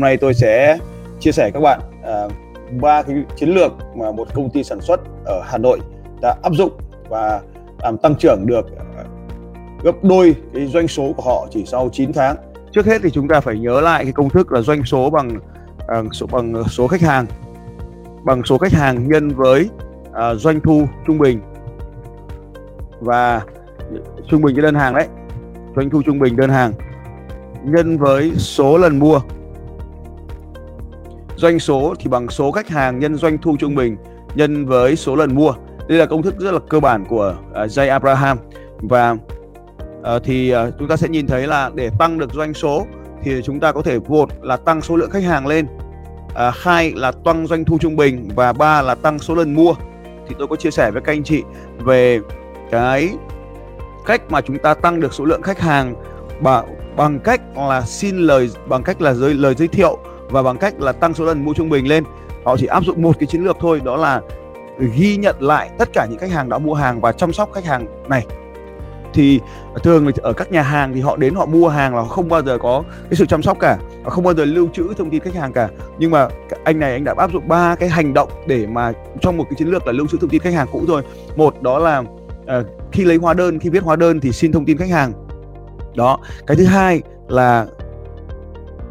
hôm nay tôi sẽ chia sẻ các bạn à, ba cái chiến lược mà một công ty sản xuất ở Hà Nội đã áp dụng và làm tăng trưởng được à, gấp đôi cái doanh số của họ chỉ sau 9 tháng. Trước hết thì chúng ta phải nhớ lại cái công thức là doanh số bằng à, số bằng số khách hàng bằng số khách hàng nhân với à, doanh thu trung bình và trung bình cái đơn hàng đấy doanh thu trung bình đơn hàng nhân với số lần mua doanh số thì bằng số khách hàng nhân doanh thu trung bình nhân với số lần mua. Đây là công thức rất là cơ bản của uh, Jay Abraham. Và uh, thì uh, chúng ta sẽ nhìn thấy là để tăng được doanh số thì chúng ta có thể một là tăng số lượng khách hàng lên uh, hai là tăng doanh thu trung bình và ba là tăng số lần mua. Thì tôi có chia sẻ với các anh chị về cái cách mà chúng ta tăng được số lượng khách hàng bằng bằng cách là xin lời bằng cách là giới lời giới thiệu và bằng cách là tăng số lần mua trung bình lên họ chỉ áp dụng một cái chiến lược thôi đó là ghi nhận lại tất cả những khách hàng đã mua hàng và chăm sóc khách hàng này. Thì thường ở các nhà hàng thì họ đến họ mua hàng là không bao giờ có cái sự chăm sóc cả không bao giờ lưu trữ thông tin khách hàng cả. Nhưng mà anh này anh đã áp dụng ba cái hành động để mà trong một cái chiến lược là lưu trữ thông tin khách hàng cũ rồi. Một đó là uh, khi lấy hóa đơn khi viết hóa đơn thì xin thông tin khách hàng. Đó. Cái thứ hai là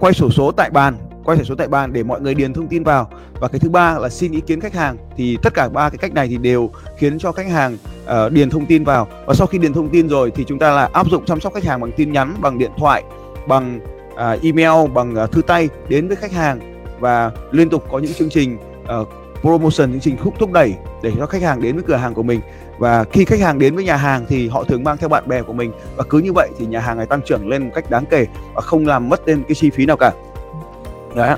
quay sổ số tại bàn quay thẻ số tại bàn để mọi người điền thông tin vào. Và cái thứ ba là xin ý kiến khách hàng thì tất cả ba cái cách này thì đều khiến cho khách hàng uh, điền thông tin vào. Và sau khi điền thông tin rồi thì chúng ta là áp dụng chăm sóc khách hàng bằng tin nhắn bằng điện thoại bằng uh, email bằng uh, thư tay đến với khách hàng. Và liên tục có những chương trình uh, promotion chương trình thúc thúc đẩy để cho khách hàng đến với cửa hàng của mình. Và khi khách hàng đến với nhà hàng thì họ thường mang theo bạn bè của mình. Và cứ như vậy thì nhà hàng này tăng trưởng lên một cách đáng kể và không làm mất thêm cái chi phí nào cả. Đấy.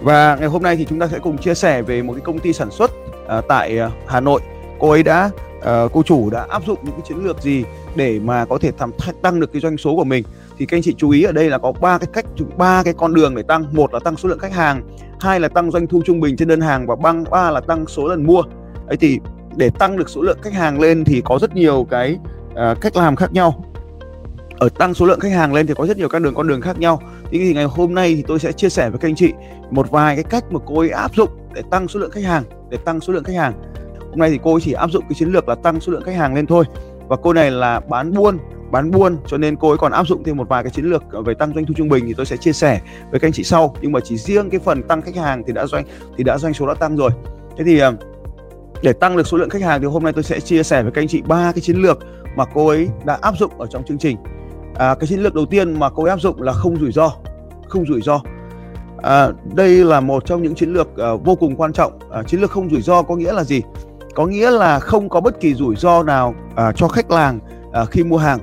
Và ngày hôm nay thì chúng ta sẽ cùng chia sẻ về một cái công ty sản xuất uh, tại uh, Hà Nội. Cô ấy đã uh, cô chủ đã áp dụng những cái chiến lược gì để mà có thể thăm, tăng được cái doanh số của mình. Thì các anh chị chú ý ở đây là có ba cái cách ba cái con đường để tăng. Một là tăng số lượng khách hàng, hai là tăng doanh thu trung bình trên đơn hàng và băng ba là tăng số lần mua. Ấy thì để tăng được số lượng khách hàng lên thì có rất nhiều cái uh, cách làm khác nhau ở tăng số lượng khách hàng lên thì có rất nhiều các đường con đường khác nhau thì ngày hôm nay thì tôi sẽ chia sẻ với các anh chị một vài cái cách mà cô ấy áp dụng để tăng số lượng khách hàng, để tăng số lượng khách hàng. Hôm nay thì cô ấy chỉ áp dụng cái chiến lược là tăng số lượng khách hàng lên thôi. Và cô này là bán buôn bán buôn, cho nên cô ấy còn áp dụng thêm một vài cái chiến lược về tăng doanh thu trung bình thì tôi sẽ chia sẻ với các anh chị sau. Nhưng mà chỉ riêng cái phần tăng khách hàng thì đã doanh, thì đã doanh số đã tăng rồi. Thế thì ờ, để tăng được số lượng khách hàng thì hôm nay tôi sẽ chia sẻ với các anh chị ba cái chiến lược mà cô ấy đã áp dụng ở trong chương trình à, cái chiến lược đầu tiên mà cô áp dụng là không rủi ro không rủi ro. À, đây là một trong những chiến lược à, vô cùng quan trọng. À, chiến lược không rủi ro có nghĩa là gì? Có nghĩa là không có bất kỳ rủi ro nào à, cho khách hàng à, khi mua hàng.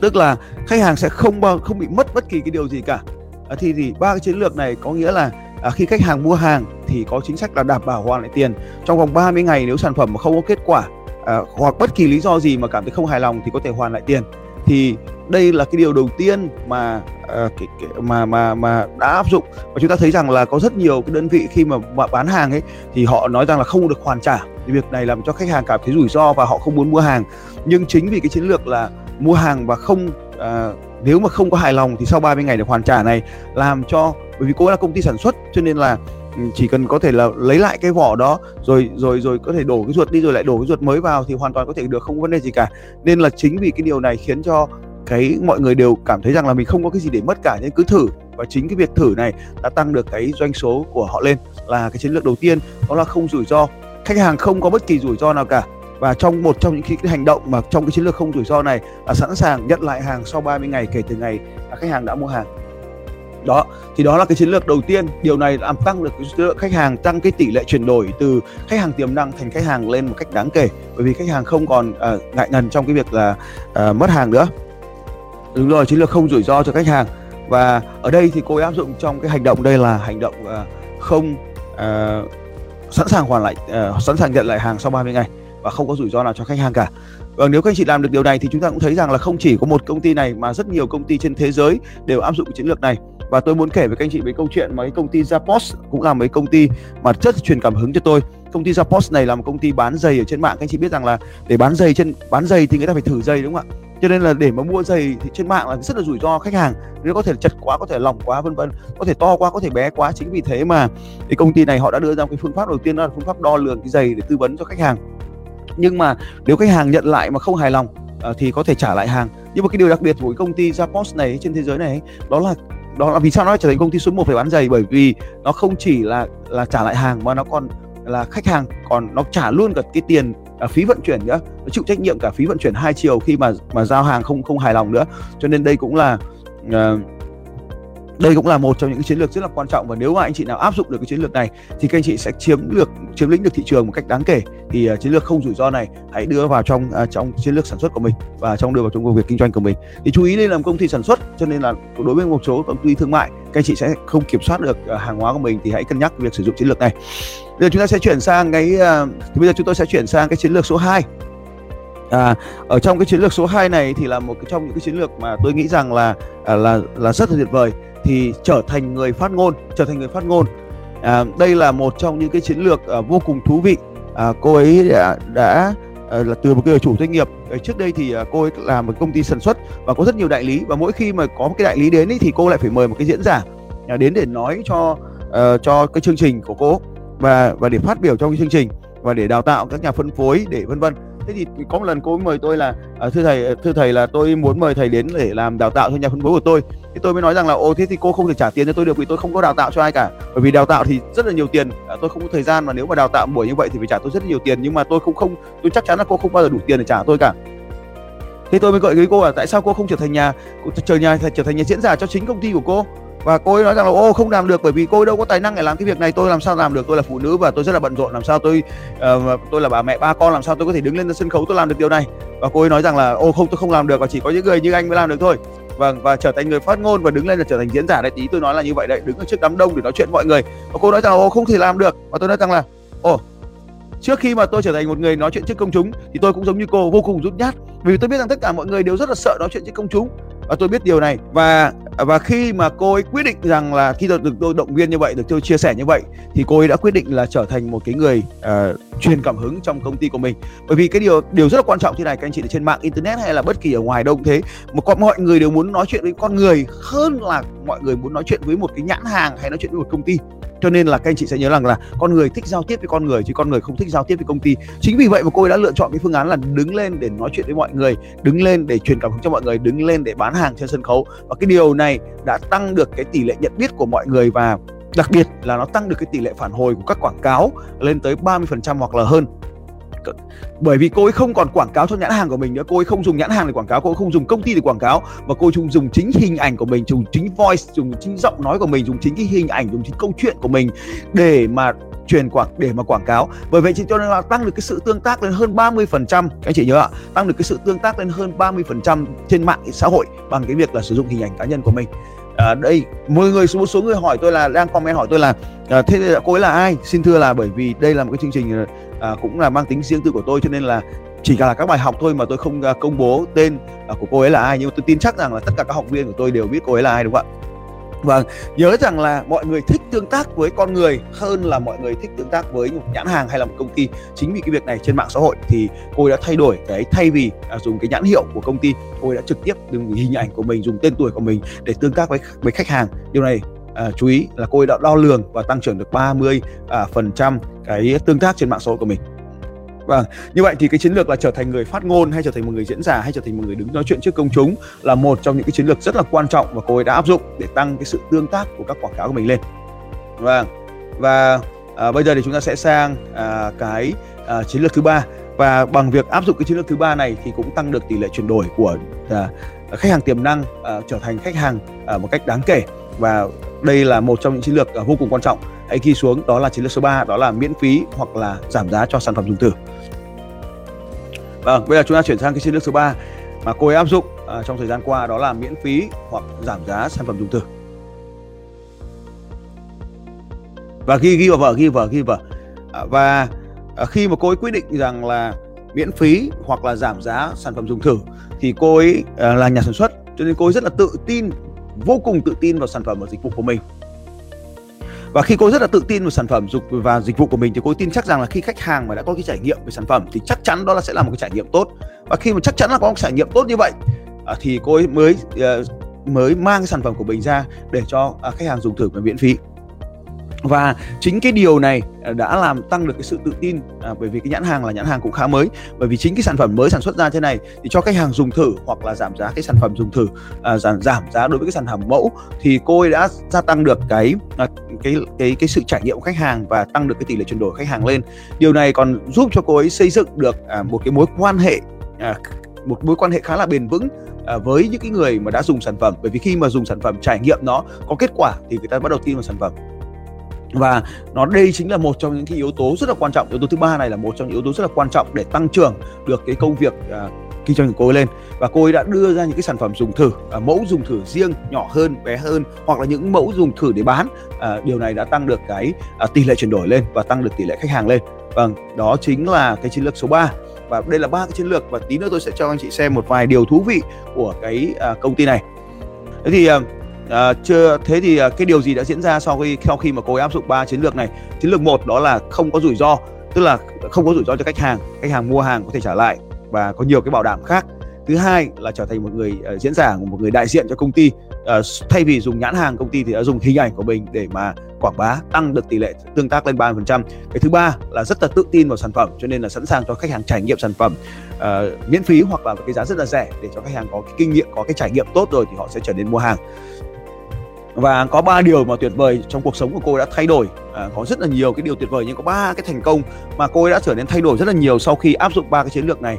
Tức là khách hàng sẽ không không bị mất bất kỳ cái điều gì cả. À, thì thì ba cái chiến lược này có nghĩa là à, khi khách hàng mua hàng thì có chính sách là đảm bảo hoàn lại tiền. Trong vòng 30 ngày nếu sản phẩm mà không có kết quả à, hoặc bất kỳ lý do gì mà cảm thấy không hài lòng thì có thể hoàn lại tiền thì đây là cái điều đầu tiên mà ờ, cái, cái, mà mà mà đã áp dụng. Và chúng ta thấy rằng là có rất nhiều cái đơn vị khi mà bán hàng ấy thì họ nói rằng là không được hoàn trả. Thì việc này làm cho khách hàng cảm thấy rủi ro và họ không muốn mua hàng. Nhưng chính vì cái chiến lược là mua hàng và không à, nếu mà không có hài lòng thì sau 30 ngày được hoàn trả này làm cho bởi vì cô là công ty sản xuất cho nên là Ừ, chỉ cần có thể là lấy lại cái vỏ đó rồi rồi rồi có thể đổ cái ruột đi rồi lại đổ cái ruột mới vào thì hoàn toàn có thể được không có vấn đề gì cả. Nên là chính vì cái điều này khiến cho cái mọi người đều cảm thấy rằng là mình không có cái gì để mất cả nên cứ thử. Và chính cái việc thử này đã tăng được cái doanh số của họ lên là cái chiến lược đầu tiên đó là không rủi ro. Khách hàng không có bất kỳ rủi ro nào cả. Và trong một trong những cái, cái hành động mà trong cái chiến lược không rủi ro này là sẵn sàng nhận lại hàng sau 30 ngày kể từ ngày khách hàng đã mua hàng đó thì đó là cái chiến lược đầu tiên điều này làm tăng được cái số lượng khách hàng tăng cái tỷ lệ chuyển đổi từ khách hàng tiềm năng thành khách hàng lên một cách đáng kể bởi vì khách hàng không còn uh, ngại ngần trong cái việc là uh, mất hàng nữa đúng rồi chiến lược không rủi ro cho khách hàng và ở đây thì cô ấy áp dụng trong cái hành động đây là hành động uh, không uh, sẵn sàng hoàn lại uh, sẵn sàng nhận lại hàng sau 30 ngày và không có rủi ro nào cho khách hàng cả. Và nếu các anh chị làm được điều này thì chúng ta cũng thấy rằng là không chỉ có một công ty này mà rất nhiều công ty trên thế giới đều áp dụng chiến lược này. Và tôi muốn kể với các anh chị mấy câu chuyện mấy công ty Zappos cũng là mấy công ty mà rất truyền cảm hứng cho tôi. Công ty Zappos này là một công ty bán giày ở trên mạng. Các anh chị biết rằng là để bán giày trên, bán giày thì người ta phải thử giày đúng không ạ? cho nên là để mà mua giày thì trên mạng là rất là rủi ro khách hàng nếu có thể chật quá, có thể lỏng quá, vân vân có thể to quá, có thể bé quá chính vì thế mà cái công ty này họ đã đưa ra cái phương pháp đầu tiên, đó là phương pháp đo lường cái giày để tư vấn cho khách hàng nhưng mà nếu khách hàng nhận lại mà không hài lòng à, thì có thể trả lại hàng nhưng mà cái điều đặc biệt của cái công ty Zappos này trên thế giới này đó là đó là vì sao nó trở thành công ty số 1 về bán giày? Bởi vì nó không chỉ là là trả lại hàng mà nó còn là khách hàng còn nó trả luôn cả cái tiền à, phí vận chuyển nữa nó chịu trách nhiệm cả phí vận chuyển hai chiều khi mà mà giao hàng không không hài lòng nữa. Cho nên đây cũng là uh, đây cũng là một trong những cái chiến lược rất là quan trọng và nếu mà anh chị nào áp dụng được cái chiến lược này thì các anh chị sẽ chiếm được chiếm lĩnh được thị trường một cách đáng kể. Thì uh, chiến lược không rủi ro này hãy đưa vào trong uh, trong chiến lược sản xuất của mình và trong đưa vào trong công việc kinh doanh của mình. Thì chú ý đây là một công ty sản xuất cho nên là đối với một số công ty thương mại các anh chị sẽ không kiểm soát được uh, hàng hóa của mình thì hãy cân nhắc việc sử dụng chiến lược này. Bây giờ chúng ta sẽ chuyển sang cái uh, thì bây giờ chúng tôi sẽ chuyển sang cái chiến lược số 2 À, ở trong cái chiến lược số 2 này thì là một trong những cái chiến lược mà tôi nghĩ rằng là là là rất là tuyệt vời thì trở thành người phát ngôn trở thành người phát ngôn. À, đây là một trong những cái chiến lược à, vô cùng thú vị. À, cô ấy đã, đã à, là từ một cái chủ doanh nghiệp. Ờ, trước đây thì à, cô ấy làm một công ty sản xuất và có rất nhiều đại lý. Và mỗi khi mà có một cái đại lý đến ý, thì cô lại phải mời một cái diễn giả à, đến để nói cho à, cho cái chương trình của cô. Và và để phát biểu trong cái chương trình và để đào tạo các nhà phân phối để vân vân thế thì có một lần cô mời tôi là à, thưa thầy ờ, thưa thầy là tôi muốn mời thầy đến để làm đào tạo cho nhà phân phối của tôi. Thì tôi mới nói rằng là ô thế thì cô không thể trả tiền cho tôi được vì tôi không có đào tạo cho ai cả. Bởi vì đào tạo thì rất là nhiều tiền à, tôi không có thời gian mà nếu mà đào tạo buổi như vậy thì phải trả tôi rất là nhiều tiền nhưng mà tôi không không tôi chắc chắn là cô không bao giờ đủ tiền để trả tôi cả. Thế tôi mới gọi với cô là tại sao cô không trở thành nhà trở nhà trở thành nhà diễn giả cho chính công ty của cô? Và cô ấy nói rằng là ô không làm được bởi vì cô ấy đâu có tài năng để làm cái việc này. Tôi làm sao làm được? Tôi là phụ nữ và tôi rất là bận rộn. Làm sao tôi uh, tôi là bà mẹ ba con làm sao tôi có thể đứng lên sân khấu tôi làm được điều này? Và cô ấy nói rằng là ô không tôi không làm được và chỉ có những người như anh mới làm được thôi. Và và trở thành người phát ngôn và đứng lên là trở thành diễn giả đấy tí. Tôi nói là như vậy đấy đứng ở trước đám đông để nói chuyện với mọi người. Và cô nói rằng là ô không thể làm được. Và tôi nói rằng là ô trước khi mà tôi trở thành một người nói chuyện trước công chúng thì tôi cũng giống như cô vô cùng rút nhát. Vì tôi biết rằng tất cả mọi người đều rất là sợ nói chuyện trước công chúng. Và tôi biết điều này. Và À, và khi mà cô ấy quyết định rằng là khi được tôi động viên như vậy được tôi chia sẻ như vậy thì cô ấy đã quyết định là trở thành một cái người uh, truyền cảm hứng trong công ty của mình. Bởi vì cái điều điều rất là quan trọng thế này các anh chị trên mạng internet hay là bất kỳ ở ngoài đâu cũng thế. Một con mọi người đều muốn nói chuyện với con người hơn là mọi người muốn nói chuyện với một cái nhãn hàng hay nói chuyện với một công ty. Cho nên là các anh chị sẽ nhớ rằng là con người thích giao tiếp với con người chứ con người không thích giao tiếp với công ty. Chính vì vậy mà cô ấy đã lựa chọn cái phương án là đứng lên để nói chuyện với mọi người, đứng lên để truyền cảm hứng cho mọi người, đứng lên để bán hàng trên sân khấu. Và cái điều này đã tăng được cái tỷ lệ nhận biết của mọi người và đặc biệt là nó tăng được cái tỷ lệ phản hồi của các quảng cáo lên tới 30% hoặc là hơn bởi vì cô ấy không còn quảng cáo cho nhãn hàng của mình nữa, cô ấy không dùng nhãn hàng để quảng cáo, cô ấy không dùng công ty để quảng cáo, mà cô ấy dùng chính hình ảnh của mình, dùng chính voice, dùng chính giọng nói của mình, dùng chính cái hình ảnh, dùng chính câu chuyện của mình để mà truyền quảng để mà quảng cáo. Bởi vậy cho nên là tăng được cái sự tương tác lên hơn 30 phần trăm. Các anh chị nhớ ạ tăng được cái sự tương tác lên hơn 30 phần trăm trên mạng xã hội bằng cái việc là sử dụng hình ảnh cá nhân của mình. À, đây một người một số người hỏi tôi là đang comment hỏi tôi là à, thế là cô ấy là ai? Xin thưa là bởi vì đây là một cái chương trình à, cũng là mang tính riêng tư của tôi cho nên là chỉ cả là các bài học thôi mà tôi không à, công bố tên à, của cô ấy là ai. Nhưng tôi tin chắc rằng là tất cả các học viên của tôi đều biết cô ấy là ai đúng không ạ? Vâng, nhớ rằng là mọi người thích tương tác với con người hơn là mọi người thích tương tác với một nhãn hàng hay là một công ty. Chính vì cái việc này trên mạng xã hội thì cô đã thay đổi cái thay vì à, dùng cái nhãn hiệu của công ty, cô đã trực tiếp dùng hình ảnh của mình, dùng tên tuổi của mình để tương tác với với khách hàng. Điều này à, chú ý là cô đã đo lường và tăng trưởng được 30 à, phần trăm cái tương tác trên mạng xã hội của mình Vâng, như vậy thì cái chiến lược là trở thành người phát ngôn hay trở thành một người diễn giả hay trở thành một người đứng nói chuyện trước công chúng là một trong những cái chiến lược rất là quan trọng và cô ấy đã áp dụng để tăng cái sự tương tác của các quảng cáo của mình lên. Vâng. Và à, bây giờ thì chúng ta sẽ sang à, cái à, chiến lược thứ ba và bằng việc áp dụng cái chiến lược thứ ba này thì cũng tăng được tỷ lệ chuyển đổi của à, khách hàng tiềm năng à, trở thành khách hàng à, một cách đáng kể và đây là một trong những chiến lược à, vô cùng quan trọng hãy ghi xuống đó là chiến lược số 3 đó là miễn phí hoặc là giảm giá cho sản phẩm dùng thử Vâng, bây giờ chúng ta chuyển sang cái chiến lược số 3 mà cô ấy áp dụng à, trong thời gian qua đó là miễn phí hoặc giảm giá sản phẩm dùng thử. Và ghi ghi vào vở, ghi vào ghi vào. À, và à, khi mà cô ấy quyết định rằng là miễn phí hoặc là giảm giá sản phẩm dùng thử thì cô ấy à, là nhà sản xuất cho nên cô ấy rất là tự tin vô cùng tự tin vào sản phẩm và dịch vụ của mình và khi cô rất là tự tin vào sản phẩm dục và dịch vụ của mình thì cô tin chắc rằng là khi khách hàng mà đã có cái trải nghiệm về sản phẩm thì chắc chắn đó là sẽ là một cái trải nghiệm tốt. Và khi mà chắc chắn là có một trải nghiệm tốt như vậy à, thì cô ấy mới ờ, mới mang cái sản phẩm của mình ra để cho à, khách hàng dùng thử và miễn phí và chính cái điều này à, đã làm tăng được cái sự tự tin à, bởi vì cái nhãn hàng là nhãn hàng cũng khá mới. Bởi vì chính cái sản phẩm mới sản xuất ra thế này thì cho khách hàng dùng thử hoặc là giảm giá cái sản phẩm dùng thử à, giảm giảm giá đối với cái sản phẩm mẫu thì cô ấy đã gia tăng được cái à, cái cái cái sự trải nghiệm của khách hàng và tăng được cái tỷ lệ chuyển đổi khách hàng lên. Điều này còn giúp cho cô ấy xây dựng được à, một cái mối quan hệ à, một mối quan hệ khá là bền vững à, với những cái người mà đã dùng sản phẩm. Bởi vì khi mà dùng sản phẩm trải nghiệm nó có kết quả thì người ta bắt đầu tin vào sản phẩm và nó đây chính là một trong những cái yếu tố rất là quan trọng. Yếu tố thứ ba này là một trong những yếu tố rất là quan trọng để tăng trưởng được cái công việc uh, kinh doanh của cô ấy lên. Và cô ấy đã đưa ra những cái sản phẩm dùng thử uh, mẫu dùng thử riêng nhỏ hơn bé hơn hoặc là những mẫu dùng thử để bán. Uh, điều này đã tăng được cái uh, tỷ lệ chuyển đổi lên và tăng được tỷ lệ khách hàng lên. Vâng đó chính là cái chiến lược số 3 và đây là ba cái chiến lược và tí nữa tôi sẽ cho anh chị xem một vài điều thú vị của cái uh, công ty này. Thế thì uh, À, chưa thế thì ờ, cái điều gì đã diễn ra sau khi sau khi mà cô ấy áp dụng ba chiến lược này? Chiến lược một đó là không có rủi ro tức là không có rủi ro cho khách hàng khách hàng mua hàng có thể trả lại và có nhiều cái bảo đảm khác. Thứ hai là trở thành một người uh, diễn giả một người đại diện cho công ty. Uh, thay vì dùng nhãn hàng công ty thì đã dùng hình ảnh của mình để mà quảng bá tăng được tỷ lệ tương tác lên 30% cái thứ ba là rất là tự tin vào sản phẩm cho nên là sẵn sàng cho khách hàng trải nghiệm sản phẩm. Uh, miễn phí hoặc là cái giá rất là rẻ để cho khách hàng có cái kinh nghiệm có cái trải nghiệm tốt rồi thì họ sẽ trở nên mua hàng và có ba điều mà tuyệt vời trong cuộc sống của cô đã thay đổi. À, có rất là nhiều cái điều tuyệt vời nhưng có ba cái thành công mà cô ấy đã trở nên thay đổi rất là nhiều sau khi áp dụng ba cái chiến lược này.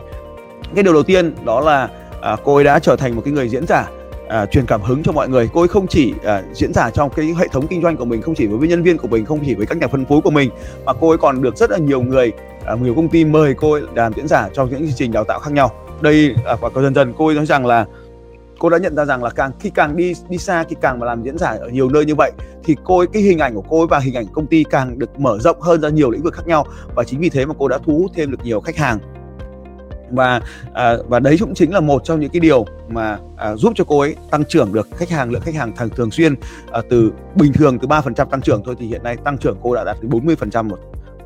Cái điều đầu tiên đó là à, cô ấy đã trở thành một cái người diễn giả à, truyền cảm hứng cho mọi người. Cô ấy không chỉ à, diễn giả trong cái hệ thống kinh doanh của mình không chỉ với nhân viên của mình không chỉ với các nhà phân phối của mình mà cô ấy còn được rất là nhiều người à, nhiều công ty mời cô ấy làm diễn giả trong những chương trình đào tạo khác nhau. Đây à, và dần dần cô ấy nói rằng là cô đã nhận ra rằng là càng khi càng đi đi xa khi càng mà làm diễn giả ở nhiều nơi như vậy thì cô ấy cái hình ảnh của cô ấy và hình ảnh công ty càng được mở rộng hơn ra nhiều lĩnh vực khác nhau. Và chính vì thế mà cô đã thu hút thêm được nhiều khách hàng. Và à, và đấy cũng chính là một trong những cái điều mà à, giúp cho cô ấy tăng trưởng được khách hàng lượng khách hàng thường thường xuyên à, từ bình thường từ 3% tăng trưởng thôi thì hiện nay tăng trưởng cô đã đạt đến 40% một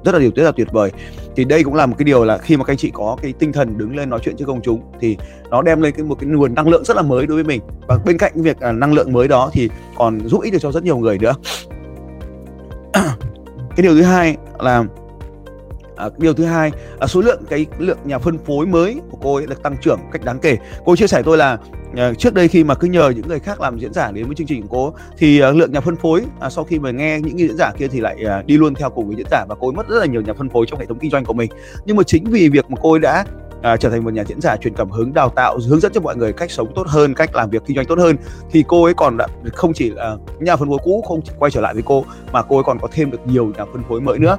rất là điều rất là tuyệt vời. Thì đây cũng là một cái điều là khi mà các anh chị có cái tinh thần đứng lên nói chuyện trước công chúng thì nó đem lên cái một cái nguồn năng lượng rất là mới đối với mình. Và bên cạnh việc à, năng lượng mới đó thì còn giúp ích được cho rất nhiều người nữa. Cái điều thứ hai là À, điều thứ hai à, số lượng cái lượng nhà phân phối mới của cô ấy được tăng trưởng cách đáng kể. Cô chia sẻ tôi là Ờ, trước đây khi mà cứ nhờ những người khác làm diễn giả đến với chương trình của cô thì ờ, lượng nhà phân phối à, sau khi mà nghe những diễn giả kia thì lại ờ, đi luôn theo cùng với diễn giả và cô ấy mất rất là nhiều nhà phân phối trong hệ thống kinh doanh của mình. Nhưng mà chính vì việc mà cô ấy đã à, trở thành một nhà diễn giả truyền cảm hứng đào tạo hướng dẫn cho mọi người cách sống tốt hơn cách làm việc kinh doanh tốt hơn thì cô ấy còn đã, không chỉ là nhà phân phối cũ không chỉ quay trở lại với cô mà cô ấy còn có thêm được nhiều nhà phân phối mới nữa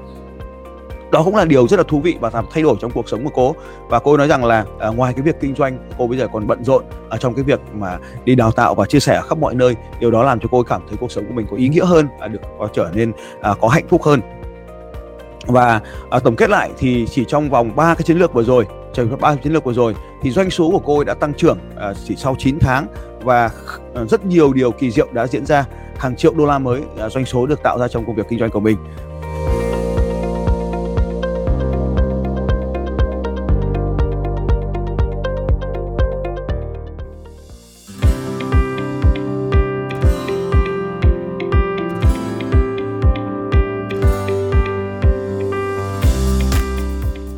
đó cũng là điều rất là thú vị và làm thay đổi trong cuộc sống của cô. Và cô nói rằng là à, ngoài cái việc kinh doanh cô bây giờ còn bận rộn ở trong cái việc mà đi đào tạo và chia sẻ ở khắp mọi nơi. Điều đó làm cho cô cảm thấy cuộc sống của mình có ý nghĩa hơn và được và trở nên à, có hạnh phúc hơn. Và à, tổng kết lại thì chỉ trong vòng 3 cái chiến lược vừa rồi trong ba chiến lược vừa rồi thì doanh số của cô đã tăng trưởng à, chỉ sau 9 tháng. Và à, rất nhiều điều kỳ diệu đã diễn ra. Hàng triệu đô la mới à, doanh số được tạo ra trong công việc kinh doanh của mình.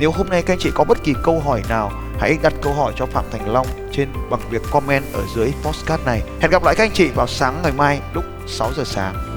Nếu hôm nay các anh chị có bất kỳ câu hỏi nào, hãy đặt câu hỏi cho Phạm Thành Long trên bằng việc comment ở dưới postcard này. Hẹn gặp lại các anh chị vào sáng ngày mai lúc 6 giờ sáng.